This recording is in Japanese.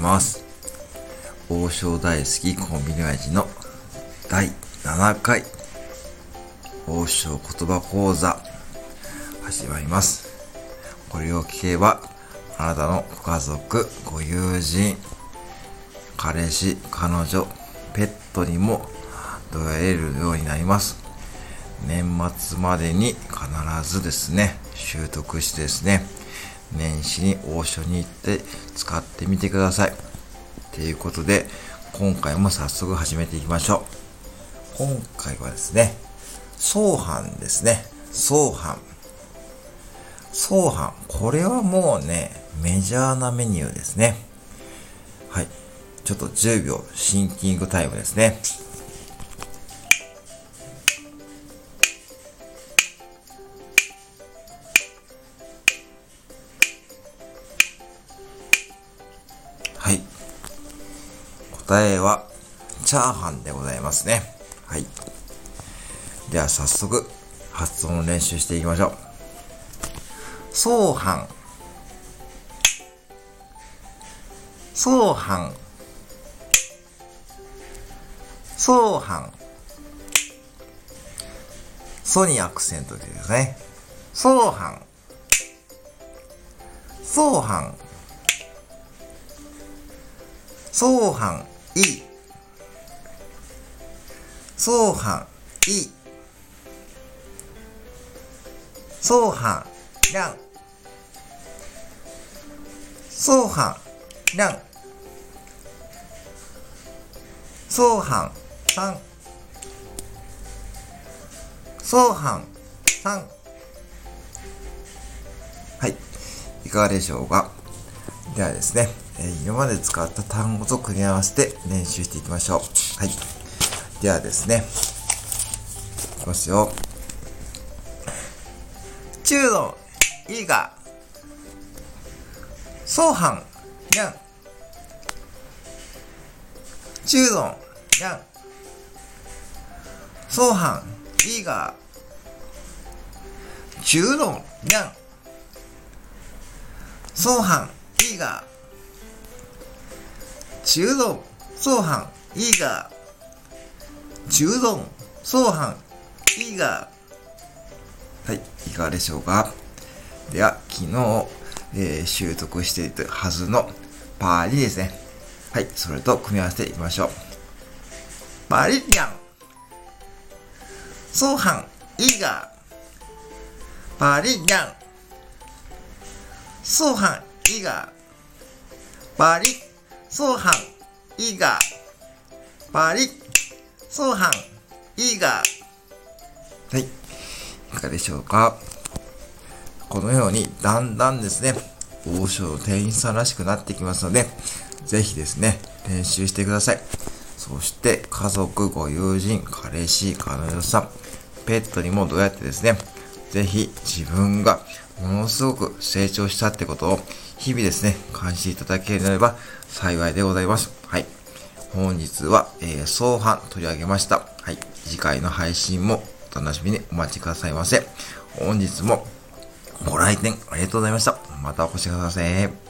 ます。王将大好きコンビニ親父の第7回王将言葉講座始まります。これを聞けばあなたのご家族、ご友人、彼氏、彼女、ペットにもどえるようになります。年末までに必ずですね、習得してですね、年始に王将に行って使ってみてください。ということで、今回も早速始めていきましょう。今回はですね、相反ですね。相反。相反。これはもうね、メジャーなメニューですね。はい。ちょっと10秒シンキングタイムですね。答えは、チャーハンでございますね。はい。では早速、発音を練習していきましょう。相反。相反。相反。ソにアクセントでですね。相反。相反。相反。い。相反い。相反量相反量相反三相反三はい。いかがでしょうか？ではですね、え今まで使った単語と組み合わせて練習していきましょう。はい。ではですね、いきますよ。中のいいが、相反、にゃん。中のにゃん。相反、いいが、中のにゃん。相反、いが、中丼、相反、いいが、中丼、相反、いいが、はい、いかがでしょうか？では、昨日、えー、習得していたはずのパーリですね。はい、それと組み合わせていきましょう。パリリャン、相反、いいが、パリリャン、相反、いいが、パリ相反、いが、パリ、相反、いが。はい。いかがでしょうか？このように、だんだんですね、王将の店員さんらしくなってきますので、ぜひですね、練習してください。そして、家族、ご友人、彼氏、彼女さん、ペットにもどうやってですね、ぜひ自分がものすごく成長したってことを日々ですね、感じていただければ幸いでございます。はい。本日は、えー、相反取り上げました。はい。次回の配信もお楽しみにお待ちくださいませ。本日もご来店ありがとうございました。またお越しください。